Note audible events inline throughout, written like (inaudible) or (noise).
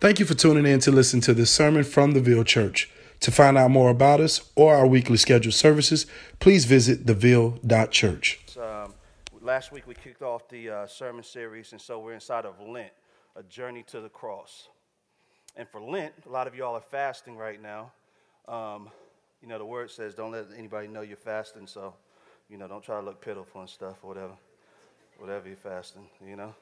Thank you for tuning in to listen to this sermon from the Ville Church. To find out more about us or our weekly scheduled services, please visit theville.church. Um, last week we kicked off the uh, sermon series, and so we're inside of Lent, a journey to the cross. And for Lent, a lot of y'all are fasting right now. Um, you know, the word says don't let anybody know you're fasting, so, you know, don't try to look pitiful and stuff or whatever, whatever you're fasting, you know.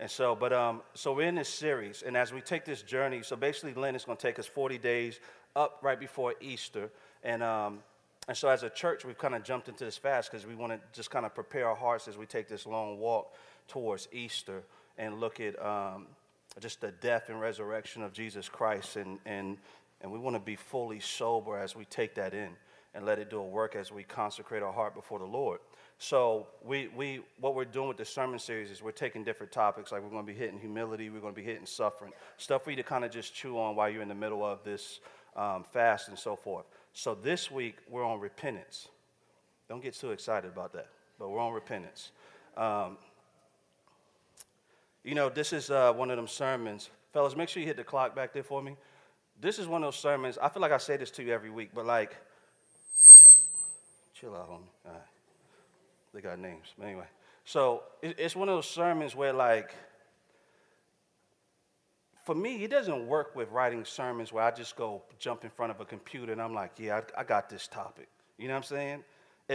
And so, but um, so we're in this series, and as we take this journey, so basically Lent is going to take us 40 days up right before Easter, and um, and so as a church, we've kind of jumped into this fast because we want to just kind of prepare our hearts as we take this long walk towards Easter and look at um, just the death and resurrection of Jesus Christ, and and and we want to be fully sober as we take that in and let it do a work as we consecrate our heart before the Lord. So we, we what we're doing with the sermon series is we're taking different topics, like we're going to be hitting humility, we're going to be hitting suffering, stuff for you to kind of just chew on while you're in the middle of this um, fast and so forth. So this week we're on repentance. Don't get too excited about that, but we're on repentance. Um, you know, this is uh, one of them sermons. Fellas, make sure you hit the clock back there for me. This is one of those sermons. I feel like I say this to you every week, but like, chill out right. They got names. But anyway, so it's one of those sermons where, like, for me, it doesn't work with writing sermons where I just go jump in front of a computer and I'm like, yeah, I, got this topic. You know what I'm saying?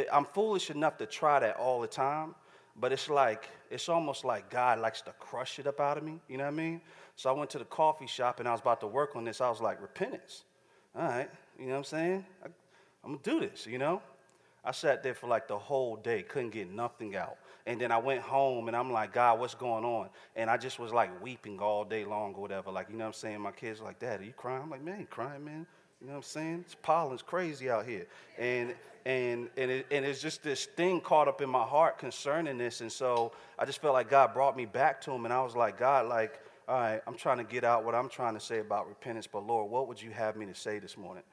I'm foolish enough to try that all the time, but it's like, it's almost like God likes to crush it up out of me. You know what I mean? So I went to the coffee shop and I was about to work on this. I was like, repentance. All right. You know what I'm saying? I, I'm going to do this, you know? I sat there for like the whole day, couldn't get nothing out. And then I went home and I'm like, God, what's going on? And I just was like weeping all day long or whatever. Like, you know what I'm saying? My kids like, Dad, are you crying? I'm like, man, crying, man. You know what I'm saying? It's pollen's crazy out here. And and and, it, and it's just this thing caught up in my heart concerning this. And so I just felt like God brought me back to him. And I was like, God, like, all right, I'm trying to get out what I'm trying to say about repentance, but Lord, what would you have me to say this morning?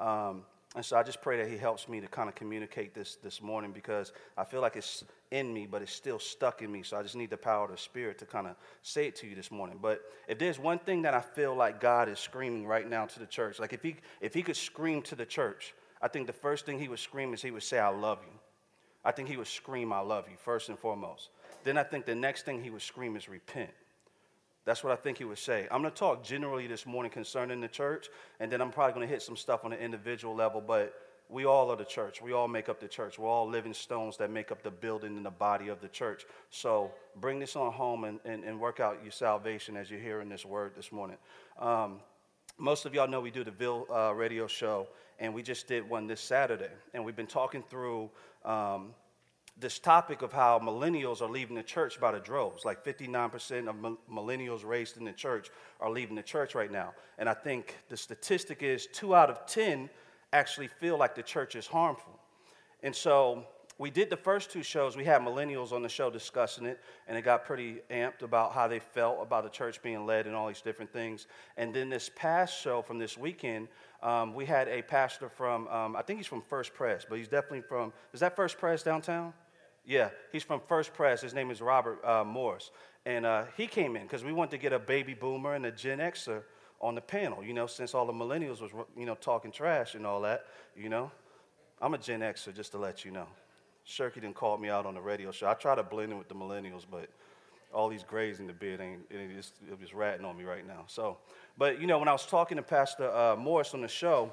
Um, and so I just pray that He helps me to kind of communicate this this morning because I feel like it's in me, but it's still stuck in me. So I just need the power of the Spirit to kind of say it to you this morning. But if there's one thing that I feel like God is screaming right now to the church, like if He if He could scream to the church, I think the first thing He would scream is He would say, "I love you." I think He would scream, "I love you," first and foremost. Then I think the next thing He would scream is repent. That's what I think he would say. I'm going to talk generally this morning concerning the church, and then I'm probably going to hit some stuff on the individual level, but we all are the church. We all make up the church. We're all living stones that make up the building and the body of the church. So bring this on home and, and, and work out your salvation as you're hearing this word this morning. Um, most of y'all know we do the Ville uh, radio show, and we just did one this Saturday. And we've been talking through um, this topic of how millennials are leaving the church by the droves. Like 59% of millennials raised in the church are leaving the church right now. And I think the statistic is two out of 10 actually feel like the church is harmful. And so we did the first two shows. We had millennials on the show discussing it, and it got pretty amped about how they felt about the church being led and all these different things. And then this past show from this weekend, um, we had a pastor from, um, I think he's from First Pres, but he's definitely from, is that First Pres downtown? Yeah, he's from First Pres. His name is Robert uh, Morris. And uh, he came in because we wanted to get a baby boomer and a Gen Xer on the panel, you know, since all the millennials was, you know, talking trash and all that, you know. I'm a Gen Xer, just to let you know. Shirky didn't call me out on the radio show. I try to blend in with the millennials, but all these grays in the beard ain't, it just, it was ratting on me right now. So, but, you know, when I was talking to Pastor uh, Morris on the show,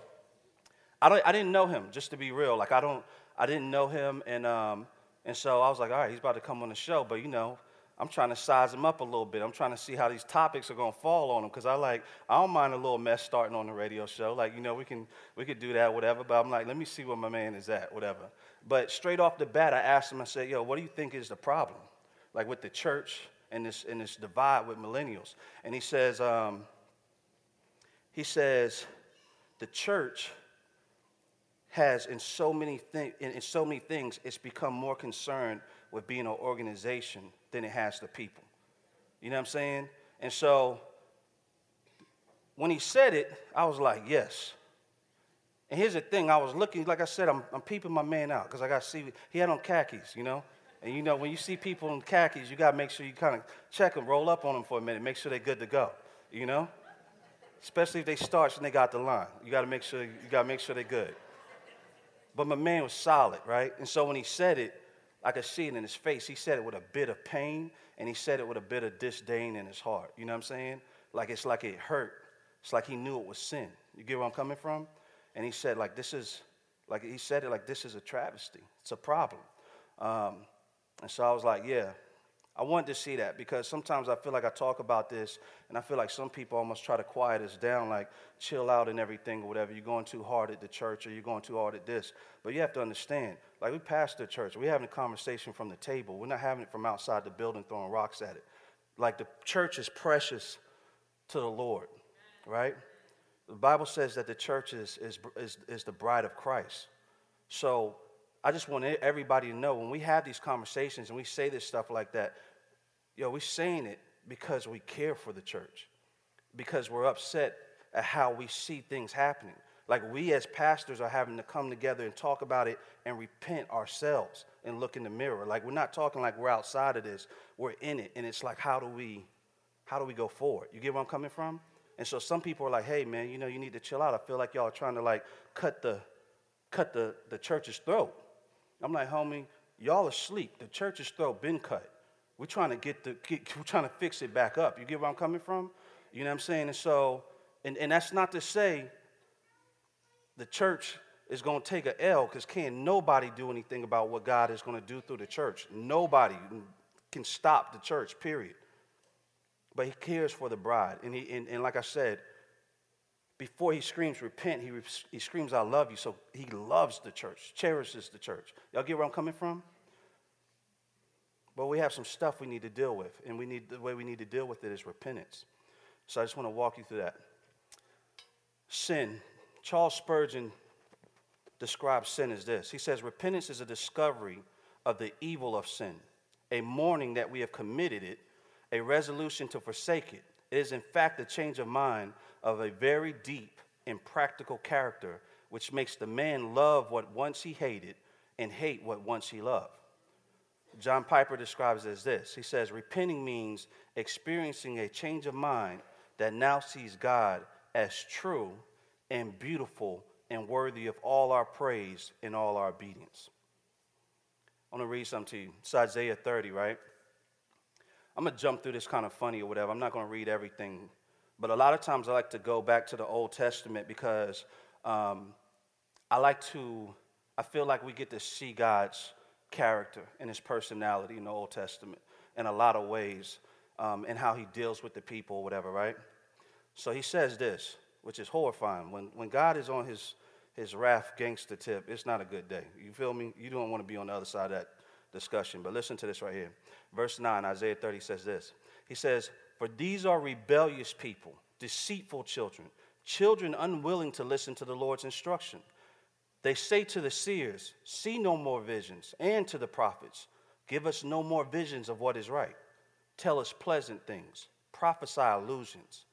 I, don't, I didn't know him, just to be real. Like, I don't, I didn't know him, and, um, and so I was like, all right, he's about to come on the show, but you know, I'm trying to size him up a little bit. I'm trying to see how these topics are going to fall on him because I like I don't mind a little mess starting on the radio show. Like you know we can we could do that whatever. But I'm like let me see where my man is at whatever. But straight off the bat, I asked him. I said, Yo, what do you think is the problem? Like with the church and this and this divide with millennials. And he says um, he says the church has in so many things in, in so many things it's become more concerned with being an organization than it has the people you know what i'm saying and so when he said it i was like yes and here's the thing i was looking like i said i'm, I'm peeping my man out because i got to see he had on khakis you know and you know when you see people in khakis you got to make sure you kind of check them roll up on them for a minute make sure they're good to go you know especially if they starch and they got the line. You got to make sure you got to make sure they're good. But my man was solid, right? And so when he said it, I could see it in his face. He said it with a bit of pain, and he said it with a bit of disdain in his heart. You know what I'm saying? Like it's like it hurt. It's like he knew it was sin. You get where I'm coming from? And he said, like, this is, like, he said it like, this is a travesty. It's a problem. Um, and so I was like, yeah, I wanted to see that because sometimes I feel like I talk about this and I feel like some people almost try to quiet us down, like chill out and everything or whatever. You're going too hard at the church or you're going too hard at this. But you have to understand, like we pastor the church, we're having a conversation from the table. We're not having it from outside the building throwing rocks at it. Like the church is precious to the Lord, right? The Bible says that the church is, is, is, is the bride of Christ. So I just want everybody to know when we have these conversations and we say this stuff like that, yo, we're saying it because we care for the church, because we're upset at how we see things happening. Like we as pastors are having to come together and talk about it and repent ourselves and look in the mirror. Like we're not talking like we're outside of this, we're in it. And it's like, how do we, how do we go forward? You get where I'm coming from? And so some people are like, hey man, you know, you need to chill out. I feel like y'all are trying to like cut the cut the, the church's throat. I'm like, homie, y'all asleep. The church's throat been cut. We're trying to get the get, (laughs) we're trying to fix it back up. You get where I'm coming from? You know what I'm saying? And so, and, and that's not to say the church is going to take a L because can't nobody do anything about what God is going to do through the church. Nobody can stop the church, period. But he cares for the bride. And, he, and, and like I said, before he screams repent, he, he screams, I love you. So he loves the church, cherishes the church. Y'all get where I'm coming from? But we have some stuff we need to deal with, and we need the way we need to deal with it is repentance. So I just want to walk you through that. Sin. Charles Spurgeon describes sin as this. He says, Repentance is a discovery of the evil of sin, a mourning that we have committed it, a resolution to forsake it. It is, in fact, a change of mind of a very deep and practical character, which makes the man love what once he hated and hate what once he loved. John Piper describes it as this He says, Repenting means experiencing a change of mind that now sees God as true and beautiful and worthy of all our praise and all our obedience. I want to read something to you. It's Isaiah 30, right? I'm going to jump through this kind of funny or whatever. I'm not going to read everything but a lot of times I like to go back to the Old Testament because um, I like to, I feel like we get to see God's character and his personality in the Old Testament in a lot of ways um, and how he deals with the people, or whatever, right? So he says this, which is horrifying. When, when God is on his, his wrath gangster tip, it's not a good day. You feel me? You don't want to be on the other side of that discussion. But listen to this right here. Verse 9, Isaiah 30 says this. He says, for these are rebellious people, deceitful children, children unwilling to listen to the Lord's instruction. They say to the seers, See no more visions, and to the prophets, Give us no more visions of what is right. Tell us pleasant things, prophesy illusions.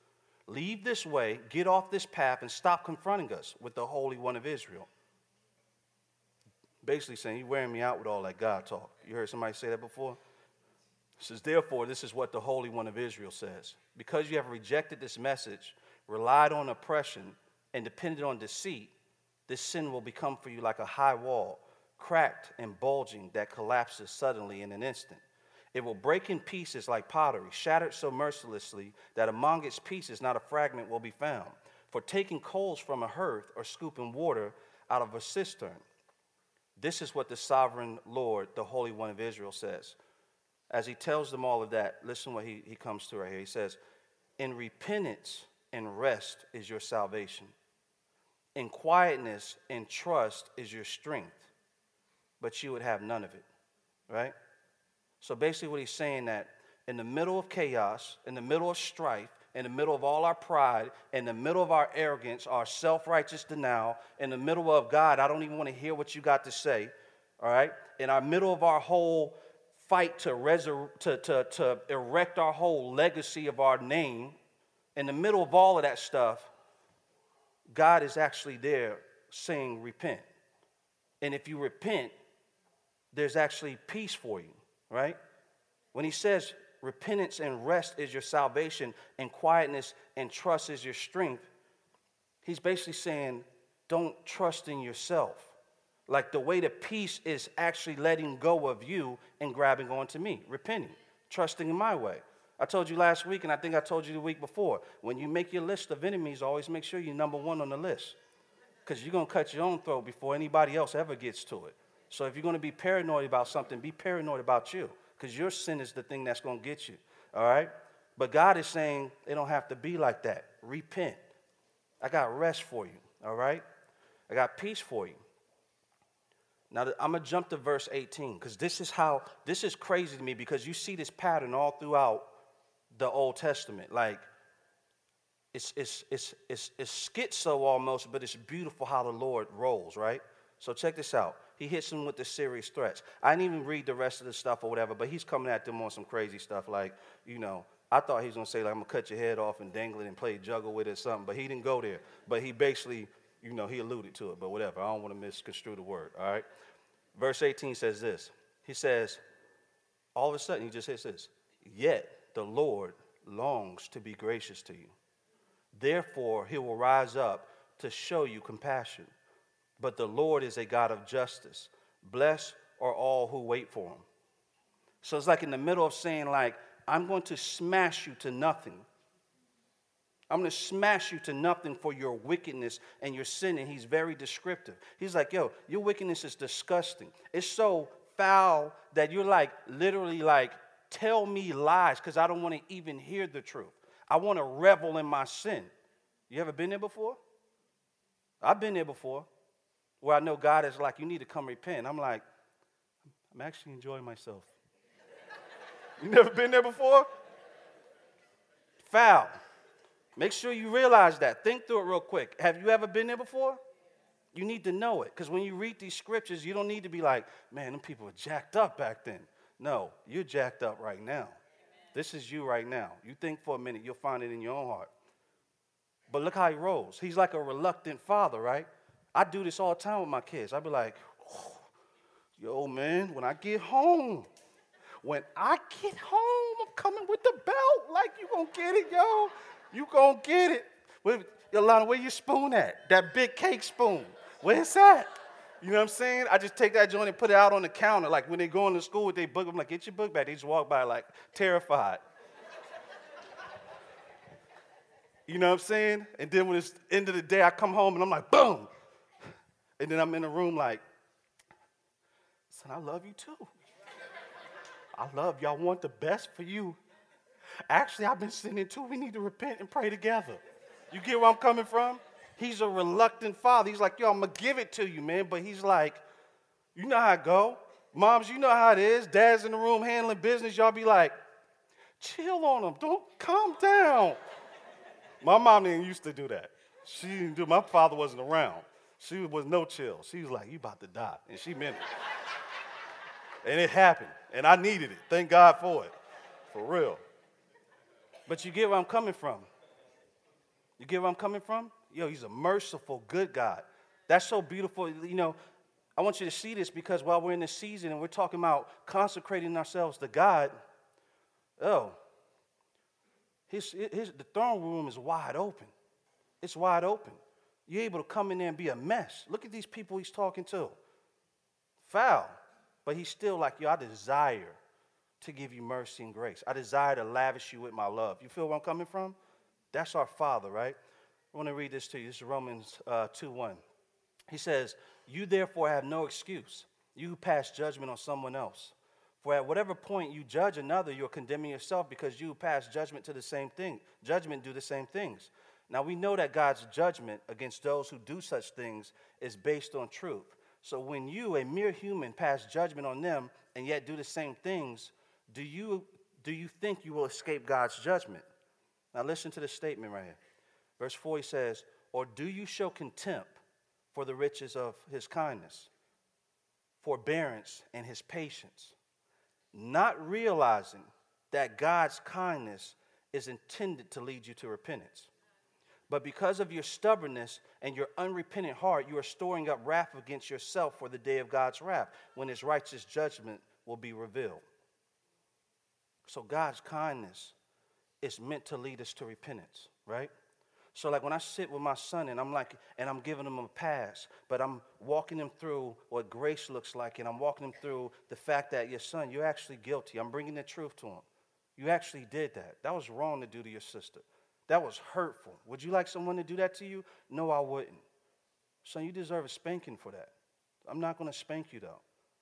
Leave this way, get off this path, and stop confronting us with the Holy One of Israel. Basically saying, You're wearing me out with all that God talk. You heard somebody say that before? It says, Therefore, this is what the Holy One of Israel says. Because you have rejected this message, relied on oppression, and depended on deceit, this sin will become for you like a high wall, cracked and bulging, that collapses suddenly in an instant. It will break in pieces like pottery, shattered so mercilessly that among its pieces not a fragment will be found. For taking coals from a hearth or scooping water out of a cistern. This is what the sovereign Lord, the Holy One of Israel, says as he tells them all of that, listen what he, he comes to right here. He says, In repentance and rest is your salvation. In quietness and trust is your strength. But you would have none of it. Right? So basically, what he's saying that in the middle of chaos, in the middle of strife, in the middle of all our pride, in the middle of our arrogance, our self righteous denial, in the middle of God, I don't even want to hear what you got to say, all right? In our middle of our whole fight to, resur- to, to, to erect our whole legacy of our name, in the middle of all of that stuff, God is actually there saying, Repent. And if you repent, there's actually peace for you, right? When he says repentance and rest is your salvation, and quietness and trust is your strength, He's basically saying, don't trust in yourself. Like the way to peace is actually letting go of you and grabbing onto me, repenting, trusting in my way. I told you last week, and I think I told you the week before, when you make your list of enemies, always make sure you're number one on the list. Because you're going to cut your own throat before anybody else ever gets to it. So if you're going to be paranoid about something, be paranoid about you. Because your sin is the thing that's going to get you. All right? But God is saying it don't have to be like that. Repent. I got rest for you. All right? I got peace for you. Now, I'm going to jump to verse 18 because this is how, this is crazy to me because you see this pattern all throughout the Old Testament. Like, it's, it's, it's, it's, it's schizo almost, but it's beautiful how the Lord rolls, right? So check this out. He hits them with the serious threats. I didn't even read the rest of the stuff or whatever, but he's coming at them on some crazy stuff like, you know, I thought he was going to say, like, I'm going to cut your head off and dangle it and play juggle with it or something, but he didn't go there. But he basically you know, he alluded to it, but whatever. I don't want to misconstrue the word, all right? Verse 18 says this. He says, all of a sudden, he just hits this, yet the Lord longs to be gracious to you. Therefore, he will rise up to show you compassion. But the Lord is a God of justice. Blessed are all who wait for him. So it's like in the middle of saying, like, I'm going to smash you to nothing I'm going to smash you to nothing for your wickedness and your sin. And he's very descriptive. He's like, yo, your wickedness is disgusting. It's so foul that you're like, literally, like, tell me lies because I don't want to even hear the truth. I want to revel in my sin. You ever been there before? I've been there before where I know God is like, you need to come repent. I'm like, I'm actually enjoying myself. you never been there before? Foul. Make sure you realize that. Think through it real quick. Have you ever been there before? You need to know it because when you read these scriptures, you don't need to be like, man, them people were jacked up back then. No, you're jacked up right now. Amen. This is you right now. You think for a minute, you'll find it in your own heart. But look how he rolls. He's like a reluctant father, right? I do this all the time with my kids. I'd be like, yo, man, when I get home, when I get home, I'm coming with the belt. Like, you gonna get it, yo. You gonna get it. Where, Yolanda, where your spoon at? That big cake spoon. Where's that? You know what I'm saying? I just take that joint and put it out on the counter. Like when they go into school with their book, I'm like, get your book back. They just walk by like terrified. you know what I'm saying? And then when it's end of the day, I come home and I'm like, boom. And then I'm in the room like, son, I love you too. I love y'all want the best for you Actually, I've been sinning too. We need to repent and pray together. You get where I'm coming from? He's a reluctant father. He's like, yo, I'm to give it to you, man. But he's like, you know how it go. Moms, you know how it is. Dad's in the room handling business. Y'all be like, chill on him. Don't calm down. My mom didn't used to do that. She didn't do. My father wasn't around. She was no chill. She was like, "You about to die," and she meant it. and it happened, and I needed it. Thank God for it, for real. But you get where I'm coming from. You get where I'm coming from? Yo, he's a merciful, good God. That's so beautiful. You know, I want you to see this because while we're in this season and we're talking about consecrating ourselves to God, oh, his, his, the throne room is wide open. It's wide open. You're able to come in there and be a mess. Look at these people he's talking to. Foul. But he's still like, yo, I desire to give you mercy and grace. I desire to lavish you with my love. You feel where I'm coming from? That's our Father, right? I want to read this to you. This is Romans uh, 2 1. He says, You therefore have no excuse, you who pass judgment on someone else. For at whatever point you judge another, you're condemning yourself because you pass judgment to the same thing. Judgment do the same things. Now we know that God's judgment against those who do such things is based on truth. So when you, a mere human, pass judgment on them and yet do the same things, do you, do you think you will escape God's judgment? Now, listen to this statement right here. Verse 4 he says, Or do you show contempt for the riches of his kindness, forbearance, and his patience, not realizing that God's kindness is intended to lead you to repentance? But because of your stubbornness and your unrepentant heart, you are storing up wrath against yourself for the day of God's wrath, when his righteous judgment will be revealed. So God's kindness is meant to lead us to repentance, right? So like when I sit with my son and I'm like, and I'm giving him a pass, but I'm walking him through what grace looks like, and I'm walking him through the fact that your son, you're actually guilty. I'm bringing the truth to him. You actually did that. That was wrong to do to your sister. That was hurtful. Would you like someone to do that to you? No, I wouldn't. Son, you deserve a spanking for that. I'm not going to spank you though.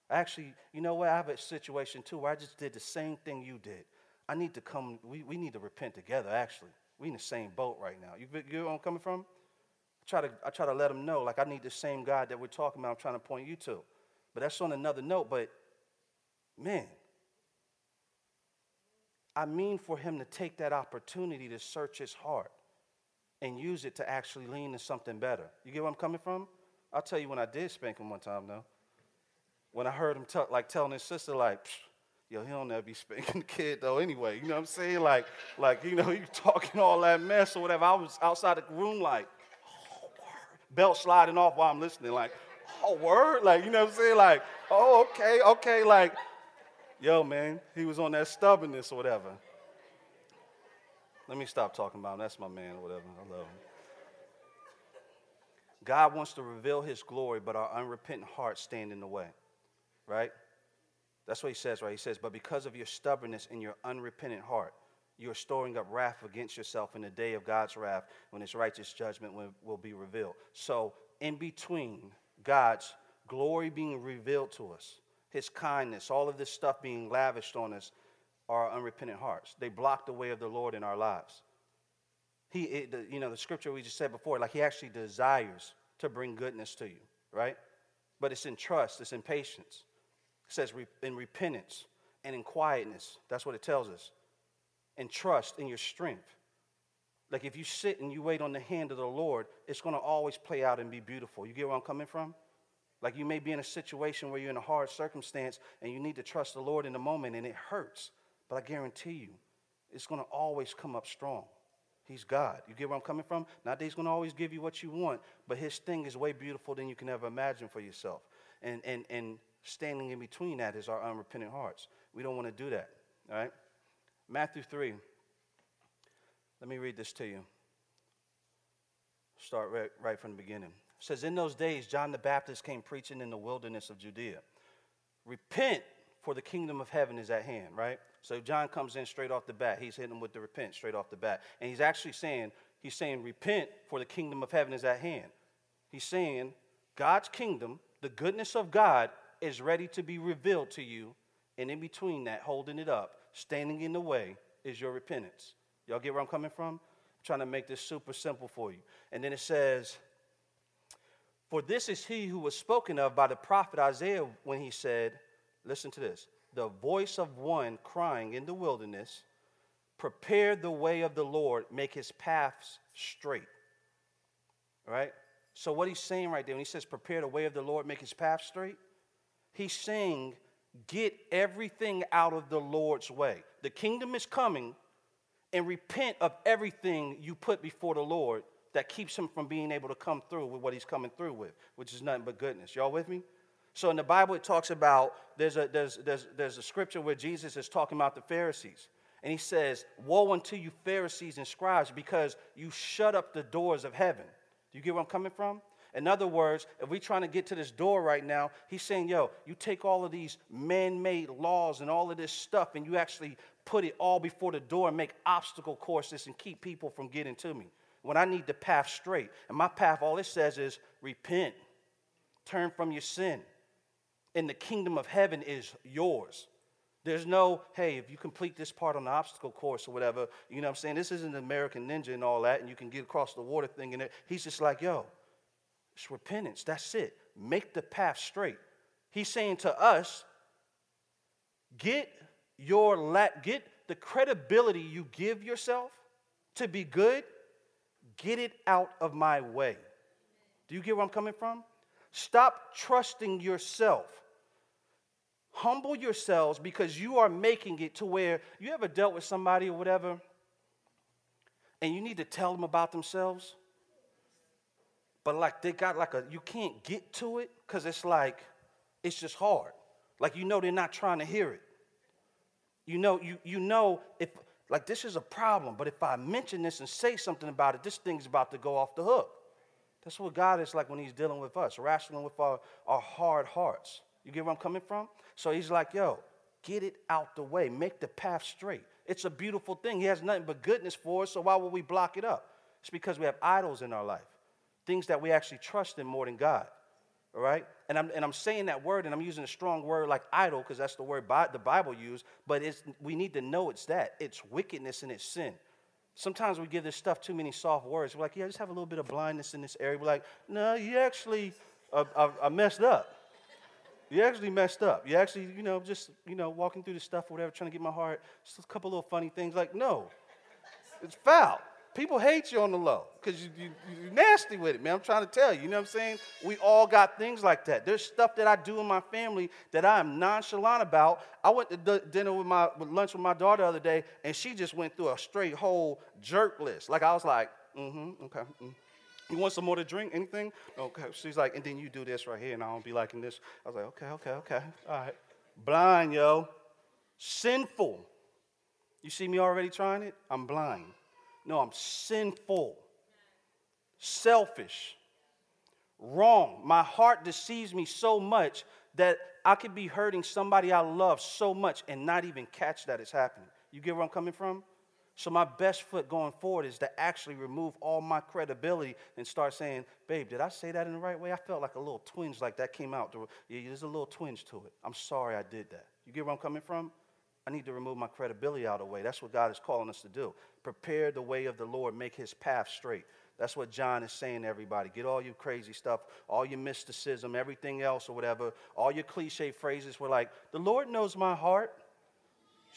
Actually, you know what? I have a situation too where I just did the same thing you did. I need to come, we, we need to repent together, actually. We in the same boat right now. You, you know where I'm coming from? I try, to, I try to let them know, like, I need the same God that we're talking about, I'm trying to point you to. But that's on another note. But, man, I mean for him to take that opportunity to search his heart and use it to actually lean to something better. You get where I'm coming from? I'll tell you when I did spank him one time, though. When I heard him t- like telling his sister, like, yo, he don't never be spanking the kid though anyway. You know what I'm saying? Like, like, you know, you talking all that mess or whatever. I was outside the room like, oh, word. Belt sliding off while I'm listening, like, oh, word? Like, you know what I'm saying? Like, oh, okay, okay, like, yo, man, he was on that stubbornness or whatever. Let me stop talking about him. That's my man or whatever. I love him. God wants to reveal his glory, but our unrepentant hearts stand in the way, right? That's what he says, right? He says, But because of your stubbornness and your unrepentant heart, you are storing up wrath against yourself in the day of God's wrath when his righteous judgment will, will be revealed. So, in between God's glory being revealed to us, his kindness, all of this stuff being lavished on us, are our unrepentant hearts. They block the way of the Lord in our lives. He, it, the, you know, the scripture we just said before, like he actually desires to bring goodness to you, right? But it's in trust, it's in patience. It says in repentance and in quietness. That's what it tells us. And trust in your strength. Like if you sit and you wait on the hand of the Lord, it's going to always play out and be beautiful. You get where I'm coming from? Like you may be in a situation where you're in a hard circumstance and you need to trust the Lord in the moment and it hurts. But I guarantee you, it's going to always come up strong. He's God. You get where I'm coming from? Not that He's going to always give you what you want, but His thing is way beautiful than you can ever imagine for yourself. And, and, and standing in between that is our unrepentant hearts. We don't want to do that, all right? Matthew 3. Let me read this to you. Start right, right from the beginning. Says, In those days, John the Baptist came preaching in the wilderness of Judea. Repent, for the kingdom of heaven is at hand, right? So John comes in straight off the bat. He's hitting them with the repent straight off the bat. And he's actually saying, he's saying, repent, for the kingdom of heaven is at hand. He's saying, God's kingdom, the goodness of God, is ready to be revealed to you, and in between that, holding it up, standing in the way, is your repentance. Y'all get where I'm coming from? I'm trying to make this super simple for you. And then it says, For this is he who was spoken of by the prophet Isaiah when he said, Listen to this the voice of one crying in the wilderness, Prepare the way of the Lord, make his paths straight. Right? So, what he's saying right there, when he says, Prepare the way of the Lord, make his path straight, He's saying, get everything out of the Lord's way. The kingdom is coming, and repent of everything you put before the Lord that keeps him from being able to come through with what he's coming through with, which is nothing but goodness. Y'all with me? So in the Bible, it talks about there's a, there's, there's, there's a scripture where Jesus is talking about the Pharisees. And he says, Woe unto you, Pharisees and scribes, because you shut up the doors of heaven. Do you get where I'm coming from? In other words, if we're trying to get to this door right now, he's saying, yo, you take all of these man made laws and all of this stuff and you actually put it all before the door and make obstacle courses and keep people from getting to me. When I need the path straight. And my path, all it says is repent, turn from your sin. And the kingdom of heaven is yours. There's no, hey, if you complete this part on the obstacle course or whatever, you know what I'm saying? This isn't an American Ninja and all that, and you can get across the water thing. And he's just like, yo, it's repentance. That's it. Make the path straight. He's saying to us, get your la- get the credibility you give yourself to be good, get it out of my way. Do you get where I'm coming from? Stop trusting yourself. Humble yourselves because you are making it to where you ever dealt with somebody or whatever, and you need to tell them about themselves but like they got like a you can't get to it because it's like it's just hard like you know they're not trying to hear it you know you you know if Like, this is a problem, but if I mention this and say something about it, this thing's about to go off the hook. That's what God is like when He's dealing with us, wrestling with our, our hard hearts. You get where I'm coming from? So He's like, yo, get it out the way, make the path straight. It's a beautiful thing. He has nothing but goodness for us, so why would we block it up? It's because we have idols in our life, things that we actually trust in more than God. All right? And I'm, and I'm saying that word, and I'm using a strong word like idol, because that's the word Bi- the Bible used, but it's, we need to know it's that. It's wickedness and it's sin. Sometimes we give this stuff too many soft words. We're like, yeah, I just have a little bit of blindness in this area. We're like, no, you actually uh, uh, uh, messed up. You actually messed up. You actually, you know, just, you know, walking through the stuff or whatever, trying to get my heart, just a couple little funny things. Like, no, it's foul. People hate you on the low because you, you, you're nasty with it, man. I'm trying to tell you. You know what I'm saying? We all got things like that. There's stuff that I do in my family that I am nonchalant about. I went to dinner with my with lunch with my daughter the other day, and she just went through a straight whole jerk list. Like I was like, mm-hmm, okay. Mm. You want some more to drink? Anything? Okay. She's like, and then you do this right here, and I don't be liking this. I was like, okay, okay, okay. All right. Blind, yo. Sinful. You see me already trying it? I'm blind. No, I'm sinful, selfish, wrong. My heart deceives me so much that I could be hurting somebody I love so much and not even catch that it's happening. You get where I'm coming from? So, my best foot going forward is to actually remove all my credibility and start saying, Babe, did I say that in the right way? I felt like a little twinge like that came out. There's a little twinge to it. I'm sorry I did that. You get where I'm coming from? I need to remove my credibility out of the way. That's what God is calling us to do. Prepare the way of the Lord, make his path straight. That's what John is saying to everybody. Get all your crazy stuff, all your mysticism, everything else, or whatever, all your cliche phrases were like, the Lord knows my heart.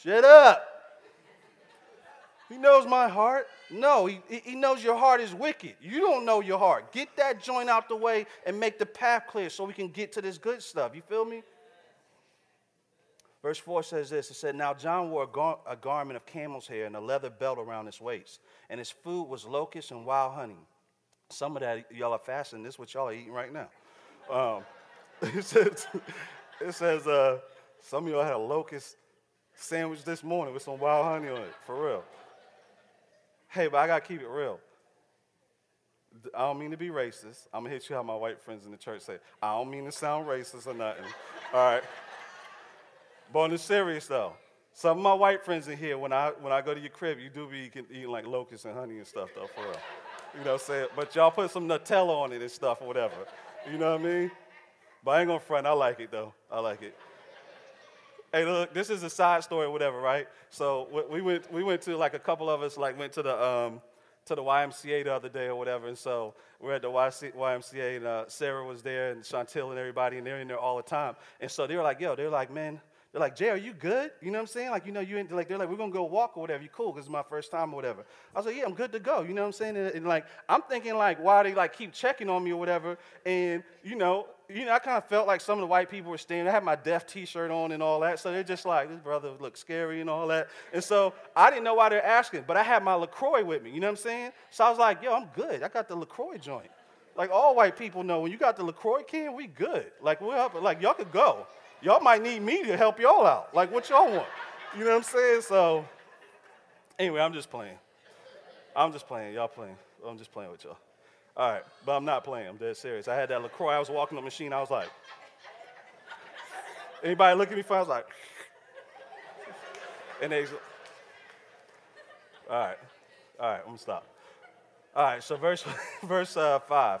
Shut up. He knows my heart. No, he, he knows your heart is wicked. You don't know your heart. Get that joint out the way and make the path clear so we can get to this good stuff. You feel me? Verse 4 says this It said, Now John wore a, gar- a garment of camel's hair and a leather belt around his waist, and his food was locusts and wild honey. Some of that y'all are fasting. This is what y'all are eating right now. Um, (laughs) it says, it says uh, some of y'all had a locust sandwich this morning with some wild honey on it, for real. Hey, but I got to keep it real. I don't mean to be racist. I'm going to hit you how my white friends in the church say. I don't mean to sound racist or nothing. All right. But on the serious though, some of my white friends in here, when I when I go to your crib, you do be eating like locusts and honey and stuff though, for real. You know what I'm saying? But y'all put some Nutella on it and stuff or whatever. You know what I mean? But I ain't gonna front, I like it though. I like it. Hey, look, this is a side story or whatever, right? So we went we went to like a couple of us like went to the um, to the YMCA the other day or whatever. And so we're at the YMCA and uh, Sarah was there and Chantel and everybody, and they're in there all the time. And so they were like, yo, they're like, man, they're like, Jay, are you good? You know what I'm saying? Like, you know, you like, they're like, we're gonna go walk or whatever. You cool? Cause it's my first time or whatever. I was like, yeah, I'm good to go. You know what I'm saying? And, and like, I'm thinking like, why they like keep checking on me or whatever. And you know, you know, I kind of felt like some of the white people were standing. I had my deaf T-shirt on and all that, so they're just like, this brother looks scary and all that. And so I didn't know why they're asking, but I had my LaCroix with me. You know what I'm saying? So I was like, yo, I'm good. I got the LaCroix joint. Like all white people know, when you got the LaCroix can, we good. Like we're up. Like y'all could go y'all might need me to help y'all out. Like, what y'all want? You know what I'm saying? So, anyway, I'm just playing. I'm just playing. Y'all playing. I'm just playing with y'all. All right, but I'm not playing. I'm dead serious. I had that LaCroix. I was walking the machine. I was like, anybody look at me funny? I was like, and they, all right, all right, I'm gonna stop. All right, so verse, (laughs) verse uh, 5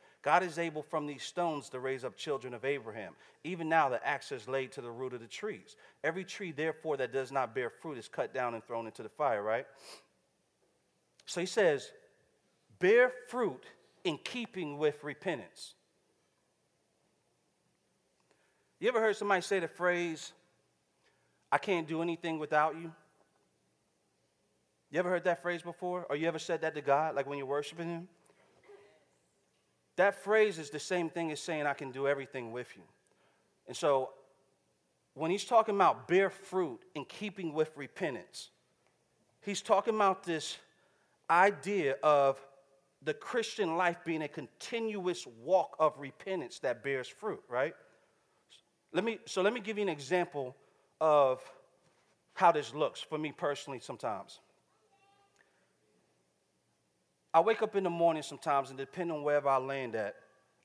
God is able from these stones to raise up children of Abraham. Even now, the axe is laid to the root of the trees. Every tree, therefore, that does not bear fruit is cut down and thrown into the fire, right? So he says, bear fruit in keeping with repentance. You ever heard somebody say the phrase, I can't do anything without you? You ever heard that phrase before? Or you ever said that to God, like when you're worshiping Him? That phrase is the same thing as saying, I can do everything with you. And so, when he's talking about bear fruit in keeping with repentance, he's talking about this idea of the Christian life being a continuous walk of repentance that bears fruit, right? Let me, so let me give you an example of how this looks for me personally sometimes. I wake up in the morning sometimes, and depending on wherever I land at,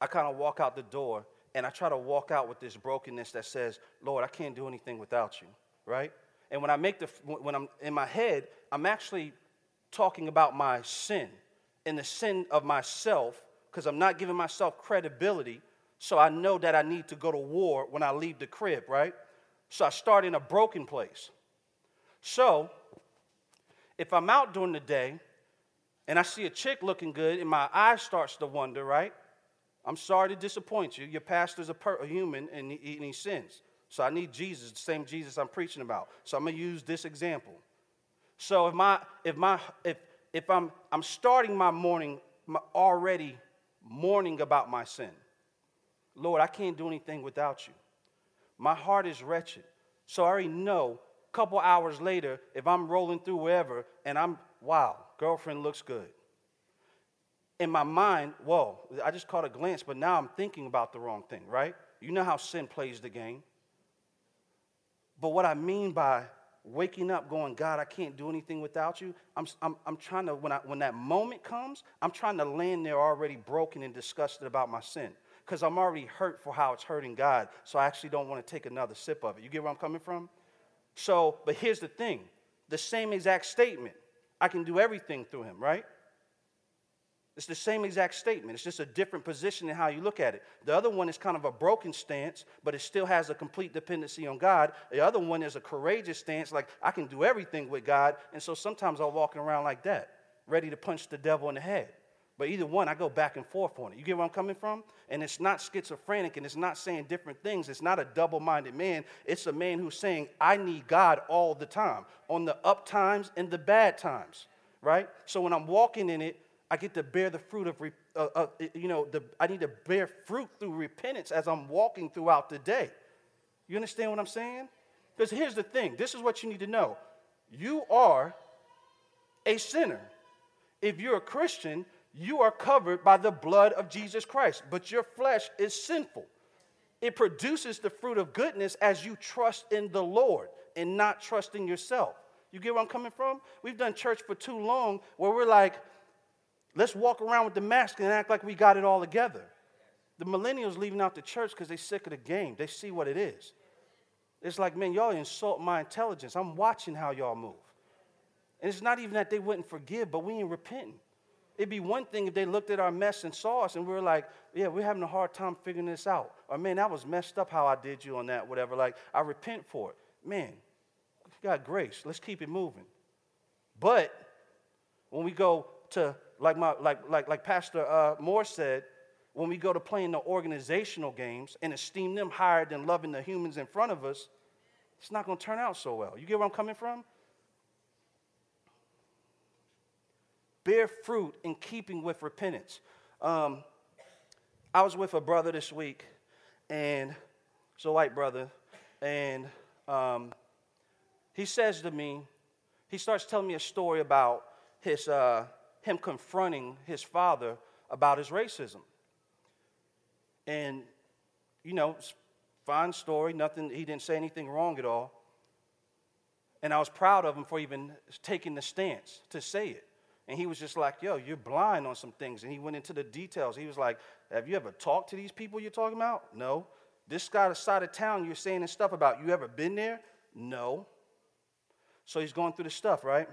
I kind of walk out the door and I try to walk out with this brokenness that says, Lord, I can't do anything without you, right? And when I make the, when I'm in my head, I'm actually talking about my sin and the sin of myself because I'm not giving myself credibility. So I know that I need to go to war when I leave the crib, right? So I start in a broken place. So if I'm out during the day and I see a chick looking good and my eye starts to wonder, right? I'm sorry to disappoint you. Your pastor's a, per- a human and he, and he sins. So I need Jesus, the same Jesus I'm preaching about. So I'm going to use this example. So if my if my if if I'm I'm starting my morning my already mourning about my sin. Lord, I can't do anything without you. My heart is wretched. So I already know a couple hours later if I'm rolling through wherever and I'm wow, girlfriend looks good in my mind, whoa, I just caught a glance, but now I'm thinking about the wrong thing, right? You know how sin plays the game. But what I mean by waking up going, God, I can't do anything without you, I'm, I'm, I'm trying to, when, I, when that moment comes, I'm trying to land there already broken and disgusted about my sin because I'm already hurt for how it's hurting God. So I actually don't want to take another sip of it. You get where I'm coming from? So, but here's the thing the same exact statement I can do everything through him, right? It's the same exact statement. It's just a different position in how you look at it. The other one is kind of a broken stance, but it still has a complete dependency on God. The other one is a courageous stance, like I can do everything with God. And so sometimes I'm walking around like that, ready to punch the devil in the head. But either one, I go back and forth on it. You get where I'm coming from? And it's not schizophrenic and it's not saying different things. It's not a double minded man. It's a man who's saying, I need God all the time, on the up times and the bad times, right? So when I'm walking in it, I get to bear the fruit of, uh, uh, you know, the, I need to bear fruit through repentance as I'm walking throughout the day. You understand what I'm saying? Because here's the thing this is what you need to know you are a sinner. If you're a Christian, you are covered by the blood of Jesus Christ, but your flesh is sinful. It produces the fruit of goodness as you trust in the Lord and not trust in yourself. You get where I'm coming from? We've done church for too long where we're like, Let's walk around with the mask and act like we got it all together. The millennials leaving out the church because they're sick of the game. They see what it is. It's like, man, y'all insult my intelligence. I'm watching how y'all move. And it's not even that they wouldn't forgive, but we ain't repenting. It'd be one thing if they looked at our mess and saw us and we were like, yeah, we're having a hard time figuring this out. Or, man, that was messed up how I did you on that, whatever. Like, I repent for it. Man, got grace. Let's keep it moving. But when we go to like, my, like, like, like Pastor uh, Moore said, when we go to playing the organizational games and esteem them higher than loving the humans in front of us, it's not going to turn out so well. You get where I'm coming from? Bear fruit in keeping with repentance. Um, I was with a brother this week, and it's a white brother, and um, he says to me, he starts telling me a story about his, uh, him confronting his father about his racism. And, you know, fine story, nothing, he didn't say anything wrong at all. And I was proud of him for even taking the stance to say it. And he was just like, yo, you're blind on some things. And he went into the details. He was like, have you ever talked to these people you're talking about? No. This guy side of town you're saying this stuff about, you ever been there? No. So he's going through the stuff, right?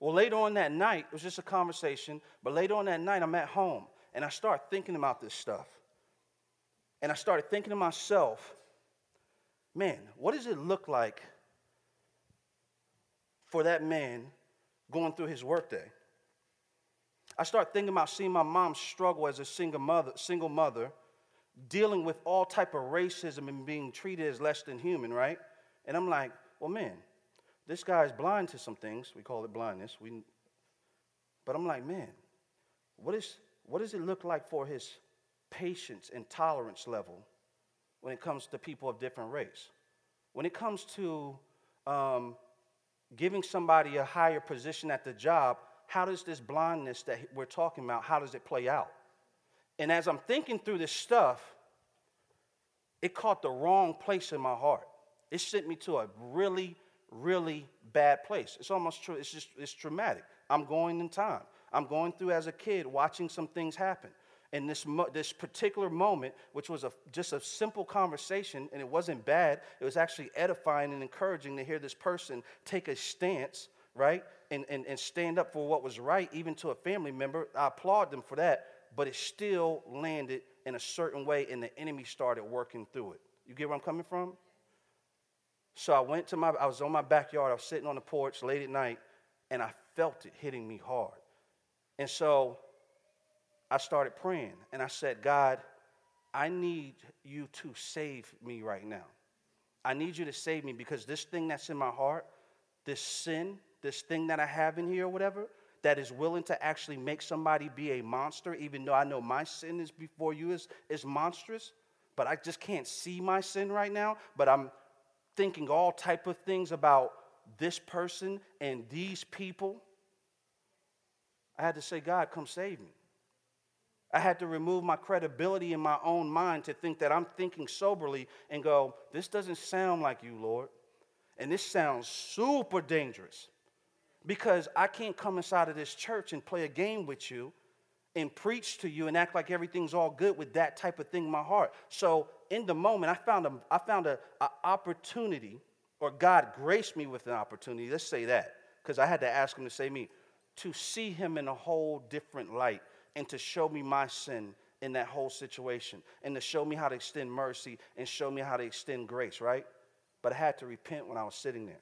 Well, later on that night, it was just a conversation, but later on that night, I'm at home and I start thinking about this stuff. And I started thinking to myself, man, what does it look like for that man going through his workday? I start thinking about seeing my mom struggle as a single mother, single mother, dealing with all type of racism and being treated as less than human, right? And I'm like, well, man, this guy's blind to some things. We call it blindness. We, but I'm like, man, what, is, what does it look like for his patience and tolerance level when it comes to people of different race? When it comes to um, giving somebody a higher position at the job, how does this blindness that we're talking about, how does it play out? And as I'm thinking through this stuff, it caught the wrong place in my heart. It sent me to a really, really bad place. It's almost true. It's just it's traumatic. I'm going in time. I'm going through as a kid watching some things happen. And this, mo- this particular moment, which was a, just a simple conversation, and it wasn't bad, it was actually edifying and encouraging to hear this person take a stance, right? And, and, and stand up for what was right, even to a family member. I applaud them for that, but it still landed in a certain way, and the enemy started working through it. You get where I'm coming from? So I went to my, I was on my backyard, I was sitting on the porch late at night, and I felt it hitting me hard. And so I started praying, and I said, God, I need you to save me right now. I need you to save me because this thing that's in my heart, this sin, this thing that I have in here or whatever, that is willing to actually make somebody be a monster, even though I know my sin is before you is, is monstrous, but I just can't see my sin right now. But I'm thinking all type of things about this person and these people. I had to say, God, come save me. I had to remove my credibility in my own mind to think that I'm thinking soberly and go, this doesn't sound like you, Lord. And this sounds super dangerous because I can't come inside of this church and play a game with you and preach to you and act like everything's all good with that type of thing in my heart. So in the moment, I found a, I found a, a opportunity, or God graced me with an opportunity. Let's say that, because I had to ask Him to save me, to see Him in a whole different light and to show me my sin in that whole situation and to show me how to extend mercy and show me how to extend grace, right? But I had to repent when I was sitting there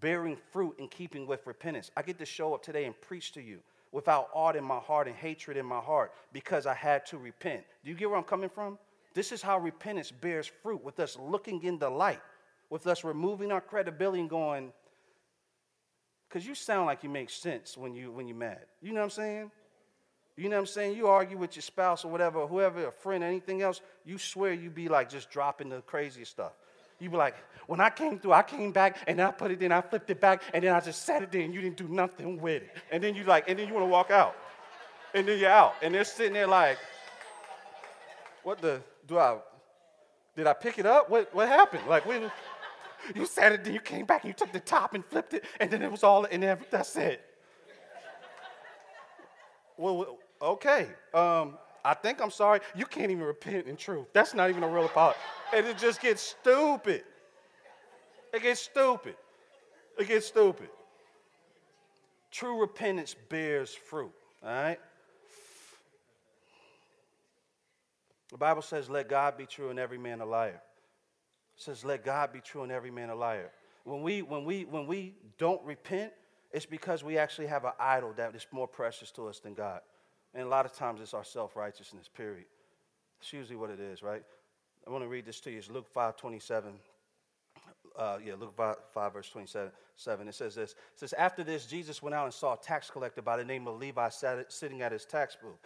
bearing fruit in keeping with repentance. I get to show up today and preach to you without aught in my heart and hatred in my heart because I had to repent. Do you get where I'm coming from? This is how repentance bears fruit with us looking in the light, with us removing our credibility and going, because you sound like you make sense when, you, when you're mad. You know what I'm saying? You know what I'm saying? You argue with your spouse or whatever, whoever, a friend, anything else, you swear you'd be like just dropping the craziest stuff. You'd be like, when I came through, I came back and I put it in, I flipped it back, and then I just sat it there and you didn't do nothing with it. And then you like, and then you want to walk out. And then you're out. And they're sitting there like, what the do I did I pick it up? What what happened? Like when you sat it, then you came back and you took the top and flipped it, and then it was all and then that's it. Well, okay. Um, I think I'm sorry. You can't even repent in truth. That's not even a real apology. And it just gets stupid. It gets stupid. It gets stupid. True repentance bears fruit, all right? The Bible says, let God be true and every man a liar. It says, let God be true and every man a liar. When we, when we, when we don't repent, it's because we actually have an idol that is more precious to us than God. And a lot of times it's our self righteousness, period. It's usually what it is, right? I want to read this to you. It's Luke 5 27. Uh, yeah, Luke 5, 5, verse 27. It says this. It says, After this, Jesus went out and saw a tax collector by the name of Levi sat, sitting at his tax booth.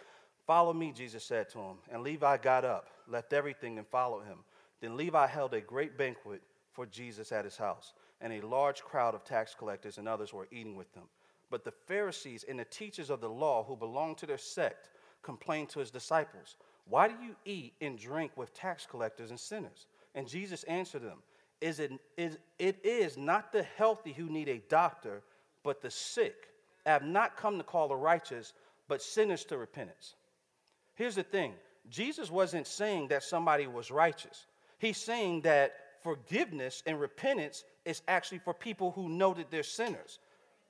Follow me, Jesus said to him. And Levi got up, left everything, and followed him. Then Levi held a great banquet for Jesus at his house, and a large crowd of tax collectors and others were eating with them. But the Pharisees and the teachers of the law who belonged to their sect complained to his disciples, Why do you eat and drink with tax collectors and sinners? And Jesus answered them, is it, is, it is not the healthy who need a doctor, but the sick. I have not come to call the righteous, but sinners to repentance. Here's the thing Jesus wasn't saying that somebody was righteous, he's saying that forgiveness and repentance is actually for people who know that they're sinners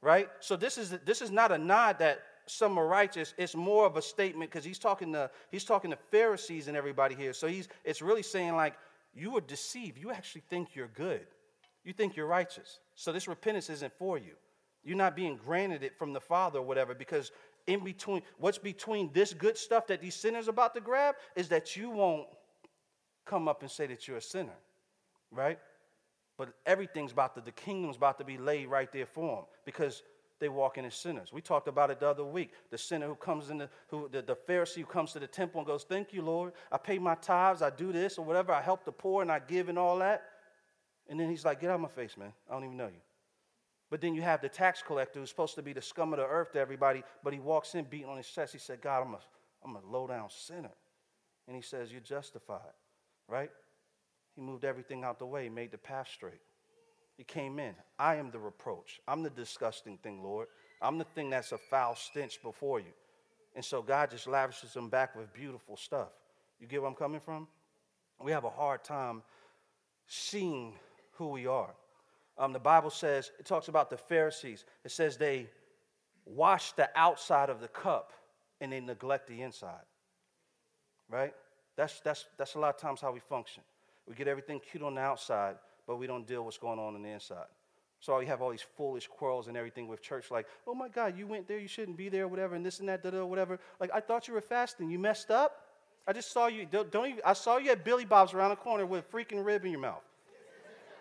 right? So this is this is not a nod that some are righteous. It's more of a statement because he's talking to he's talking to Pharisees and everybody here. So he's it's really saying like you were deceived. You actually think you're good. You think you're righteous. So this repentance isn't for you. You're not being granted it from the Father or whatever because in between what's between this good stuff that these sinners about to grab is that you won't come up and say that you're a sinner, right? But everything's about to, the kingdom's about to be laid right there for them because they walk in as sinners. We talked about it the other week. The sinner who comes in the, who, the, the Pharisee who comes to the temple and goes, Thank you, Lord. I pay my tithes, I do this or whatever, I help the poor and I give and all that. And then he's like, Get out of my face, man. I don't even know you. But then you have the tax collector who's supposed to be the scum of the earth to everybody, but he walks in beating on his chest. He said, God, I'm a, I'm a low down sinner. And he says, You're justified, right? He moved everything out the way, made the path straight. He came in. I am the reproach. I'm the disgusting thing, Lord. I'm the thing that's a foul stench before you. And so God just lavishes him back with beautiful stuff. You get where I'm coming from? We have a hard time seeing who we are. Um, the Bible says, it talks about the Pharisees. It says they wash the outside of the cup and they neglect the inside. Right? That's, that's, that's a lot of times how we function. We get everything cute on the outside, but we don't deal with what's going on on the inside. So you have all these foolish quarrels and everything with church, like, oh my God, you went there, you shouldn't be there, whatever, and this and that, da da, whatever. Like, I thought you were fasting. You messed up. I just saw you. Don't, don't even, I saw you at Billy Bob's around the corner with a freaking rib in your mouth.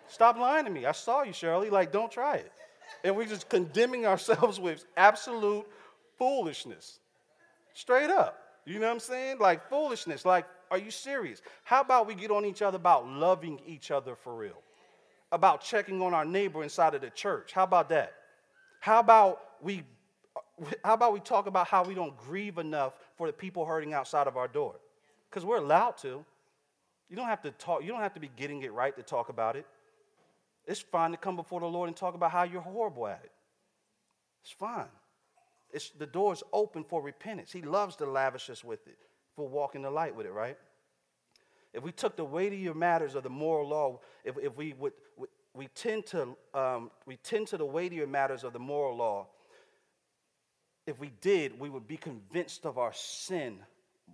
Stop lying to me. I saw you, Shirley. Like, don't try it. And we're just condemning ourselves (laughs) with absolute foolishness. Straight up. You know what I'm saying? Like, foolishness. Like, are you serious? How about we get on each other about loving each other for real? About checking on our neighbor inside of the church. How about that? How about we how about we talk about how we don't grieve enough for the people hurting outside of our door? Because we're allowed to. You don't have to talk, you don't have to be getting it right to talk about it. It's fine to come before the Lord and talk about how you're horrible at it. It's fine. It's, the door is open for repentance. He loves to lavish us with it, for walking the light with it, right? If we took the weightier matters of the moral law, if, if we would, we tend to um, we tend to the weightier matters of the moral law. If we did, we would be convinced of our sin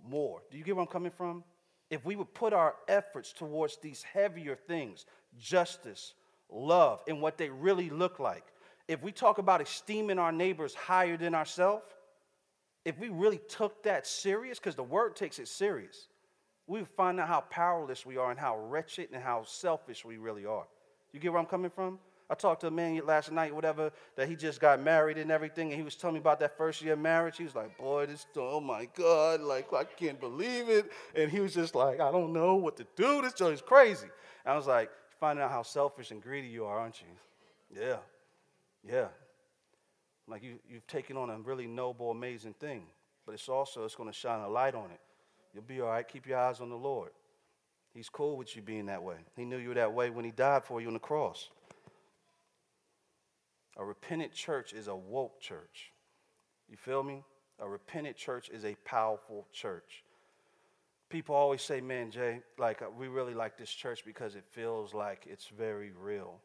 more. Do you get where I'm coming from? If we would put our efforts towards these heavier things, justice, love, and what they really look like, if we talk about esteeming our neighbors higher than ourselves, if we really took that serious, because the word takes it serious, we would find out how powerless we are and how wretched and how selfish we really are. You get where I'm coming from? I talked to a man last night, whatever, that he just got married and everything, and he was telling me about that first year of marriage. He was like, Boy, this, oh my God, like, I can't believe it. And he was just like, I don't know what to do. This joint is crazy. And I was like, Finding out how selfish and greedy you are, aren't you? Yeah. Yeah. Like you, you've taken on a really noble, amazing thing, but it's also, it's going to shine a light on it. You'll be all right. Keep your eyes on the Lord. He's cool with you being that way. He knew you were that way when he died for you on the cross. A repentant church is a woke church. You feel me? A repentant church is a powerful church. People always say, man, Jay, like, we really like this church because it feels like it's very real.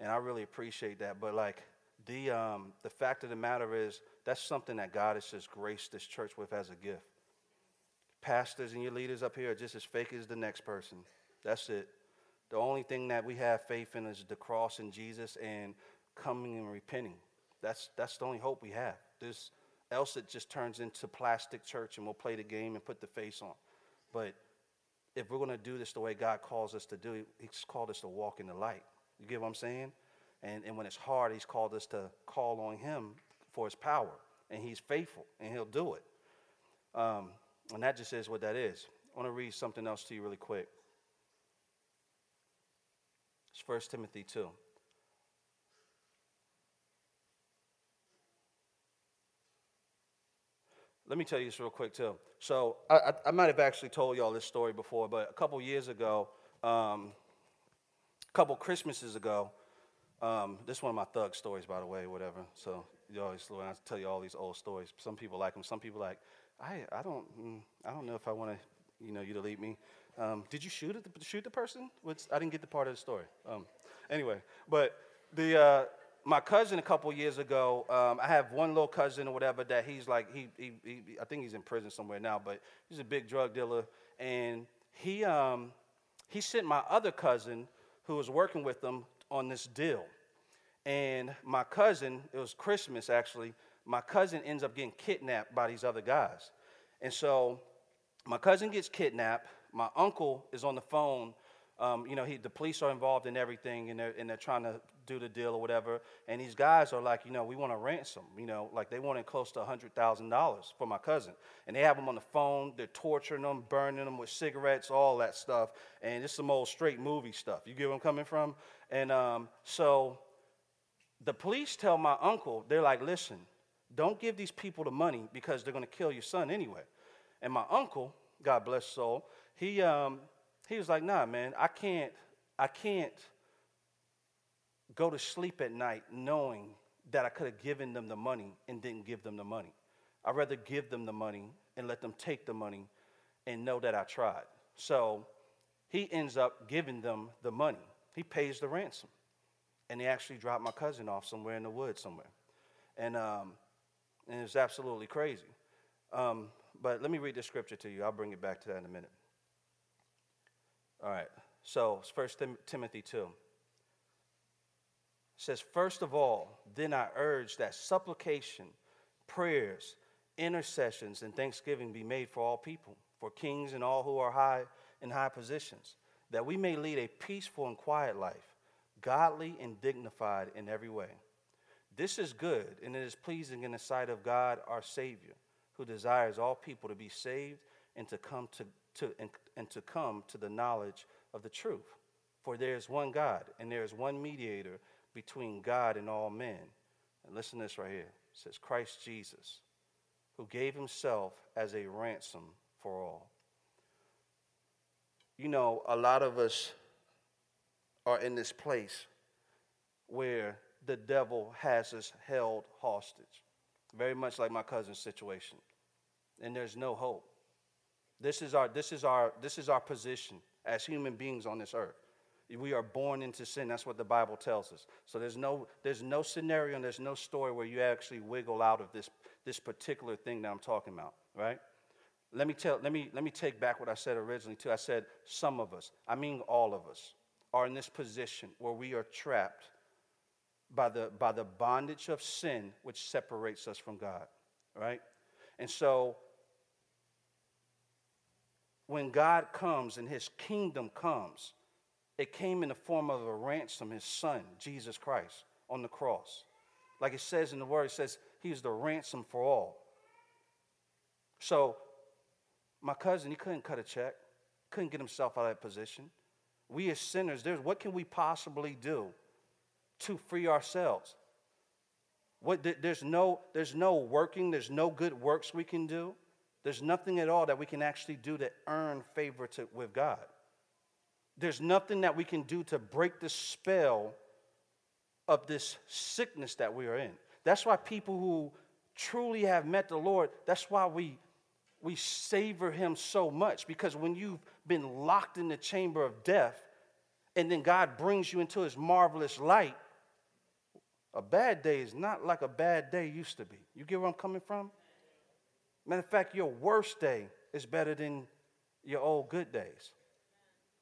And I really appreciate that. But, like, the, um, the fact of the matter is, that's something that God has just graced this church with as a gift. Pastors and your leaders up here are just as fake as the next person. That's it. The only thing that we have faith in is the cross and Jesus and coming and repenting. That's, that's the only hope we have. This, else it just turns into plastic church and we'll play the game and put the face on. But if we're going to do this the way God calls us to do, He's called us to walk in the light. You get what I'm saying? And, and when it's hard, He's called us to call on Him for His power. And He's faithful, and He'll do it. Um, and that just is what that is. I want to read something else to you really quick. It's 1 Timothy 2. Let me tell you this real quick, too. So, I, I, I might have actually told y'all this story before, but a couple years ago, um, couple Christmases ago, um, this is one of my thug stories, by the way, whatever. So, you always, when I tell you all these old stories. Some people like them, some people like, I, I don't, mm, I don't know if I want to, you know, you to lead me. Um, did you shoot the, shoot the person? What's, I didn't get the part of the story. Um, anyway, but the, uh, my cousin a couple years ago, um, I have one little cousin or whatever that he's like, he, he, he, I think he's in prison somewhere now, but he's a big drug dealer. And he, um, he sent my other cousin who was working with them on this deal. And my cousin, it was Christmas actually, my cousin ends up getting kidnapped by these other guys. And so my cousin gets kidnapped. My uncle is on the phone Um, you know, he, the police are involved in everything, and they're, and they're trying to do the deal or whatever. And these guys are like, you know, we want a ransom. You know, like they wanted close to $100,000 for my cousin. And they have him on the phone. They're torturing them, burning them with cigarettes, all that stuff. And it's some old straight movie stuff. You get where I'm coming from? And um, so the police tell my uncle, they're like, listen, don't give these people the money because they're going to kill your son anyway. And my uncle, God bless soul, he, um, he was like, nah, man, I can't, I can't go to sleep at night knowing that I could have given them the money and didn't give them the money. I'd rather give them the money and let them take the money and know that I tried. So he ends up giving them the money. He pays the ransom. And he actually dropped my cousin off somewhere in the woods somewhere. And, um, and it was absolutely crazy. Um, but let me read the scripture to you. I'll bring it back to that in a minute. All right. So, First Tim- Timothy 2 it says, First of all, then I urge that supplication, prayers, intercessions, and thanksgiving be made for all people, for kings and all who are high in high positions, that we may lead a peaceful and quiet life, godly and dignified in every way. This is good, and it is pleasing in the sight of God our Savior, who desires all people to be saved and to come to to, and, and to come to the knowledge of the truth. For there is one God, and there is one mediator between God and all men. And listen to this right here. It says, Christ Jesus, who gave himself as a ransom for all. You know, a lot of us are in this place where the devil has us held hostage, very much like my cousin's situation. And there's no hope. This is our, this is our, this is our position as human beings on this earth. We are born into sin. That's what the Bible tells us. So there's no, there's no scenario and there's no story where you actually wiggle out of this, this particular thing that I'm talking about, right? Let me, tell, let, me, let me take back what I said originally, too. I said some of us, I mean all of us, are in this position where we are trapped by the, by the bondage of sin, which separates us from God, right? And so when God comes and his kingdom comes, it came in the form of a ransom, his son, Jesus Christ, on the cross. Like it says in the word, it says He he's the ransom for all. So, my cousin, he couldn't cut a check, couldn't get himself out of that position. We as sinners, there's what can we possibly do to free ourselves? What, there's, no, there's no working, there's no good works we can do. There's nothing at all that we can actually do to earn favor to, with God. There's nothing that we can do to break the spell of this sickness that we are in. That's why people who truly have met the Lord, that's why we, we savor Him so much. Because when you've been locked in the chamber of death, and then God brings you into His marvelous light, a bad day is not like a bad day used to be. You get where I'm coming from? Matter of fact, your worst day is better than your old good days.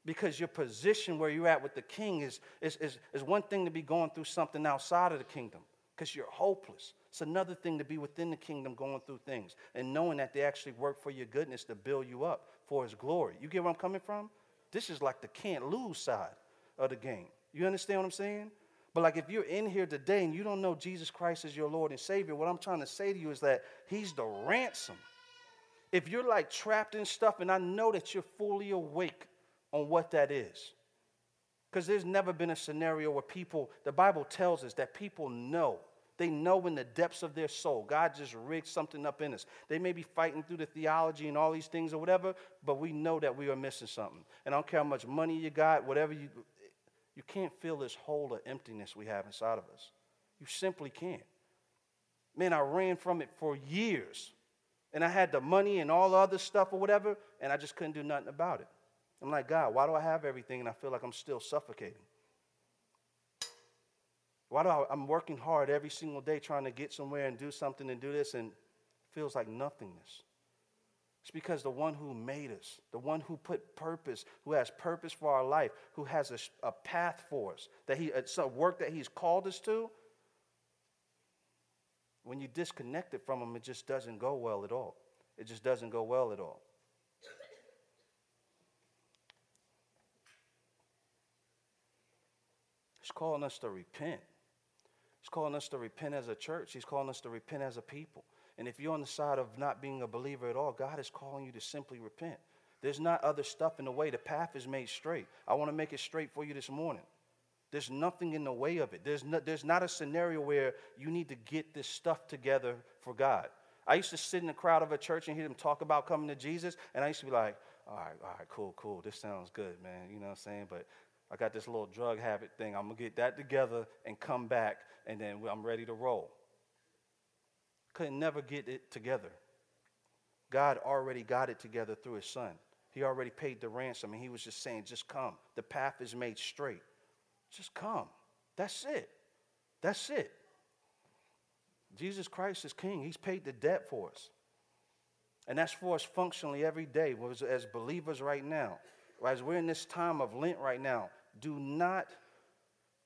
Because your position where you're at with the king is, is, is, is one thing to be going through something outside of the kingdom because you're hopeless. It's another thing to be within the kingdom going through things and knowing that they actually work for your goodness to build you up for his glory. You get where I'm coming from? This is like the can't lose side of the game. You understand what I'm saying? But like if you're in here today and you don't know Jesus Christ as your Lord and Savior, what I'm trying to say to you is that He's the ransom. If you're like trapped in stuff, and I know that you're fully awake on what that is. Because there's never been a scenario where people, the Bible tells us that people know. They know in the depths of their soul. God just rigged something up in us. They may be fighting through the theology and all these things or whatever, but we know that we are missing something. And I don't care how much money you got, whatever you, you can't fill this hole of emptiness we have inside of us. You simply can't. Man, I ran from it for years. And I had the money and all the other stuff or whatever, and I just couldn't do nothing about it. I'm like, God, why do I have everything and I feel like I'm still suffocating? Why do I, I'm working hard every single day trying to get somewhere and do something and do this and feels like nothingness? It's because the one who made us, the one who put purpose, who has purpose for our life, who has a, a path for us, that he, it's a work that he's called us to, when you disconnect it from him, it just doesn't go well at all. It just doesn't go well at all. He's calling us to repent. He's calling us to repent as a church. He's calling us to repent as a people. And if you're on the side of not being a believer at all, God is calling you to simply repent. There's not other stuff in the way. The path is made straight. I want to make it straight for you this morning. There's nothing in the way of it. There's, no, there's not a scenario where you need to get this stuff together for God. I used to sit in the crowd of a church and hear them talk about coming to Jesus, and I used to be like, all right, all right, cool, cool. This sounds good, man. You know what I'm saying? But I got this little drug habit thing. I'm going to get that together and come back, and then I'm ready to roll. Couldn't never get it together. God already got it together through his son. He already paid the ransom, and he was just saying, just come. The path is made straight. Just come. That's it. That's it. Jesus Christ is king. He's paid the debt for us. And that's for us functionally every day as believers right now. As we're in this time of Lent right now, do not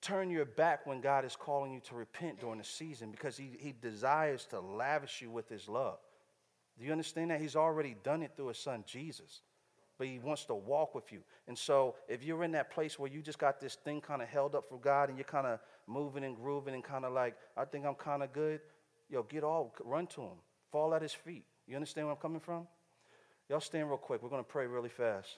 turn your back when God is calling you to repent during the season because he, he desires to lavish you with his love. Do you understand that? He's already done it through his son, Jesus. But he wants to walk with you. And so if you're in that place where you just got this thing kind of held up for God and you're kind of moving and grooving and kind of like, I think I'm kind of good, yo, get all, run to him, fall at his feet. You understand where I'm coming from? Y'all stand real quick. We're going to pray really fast.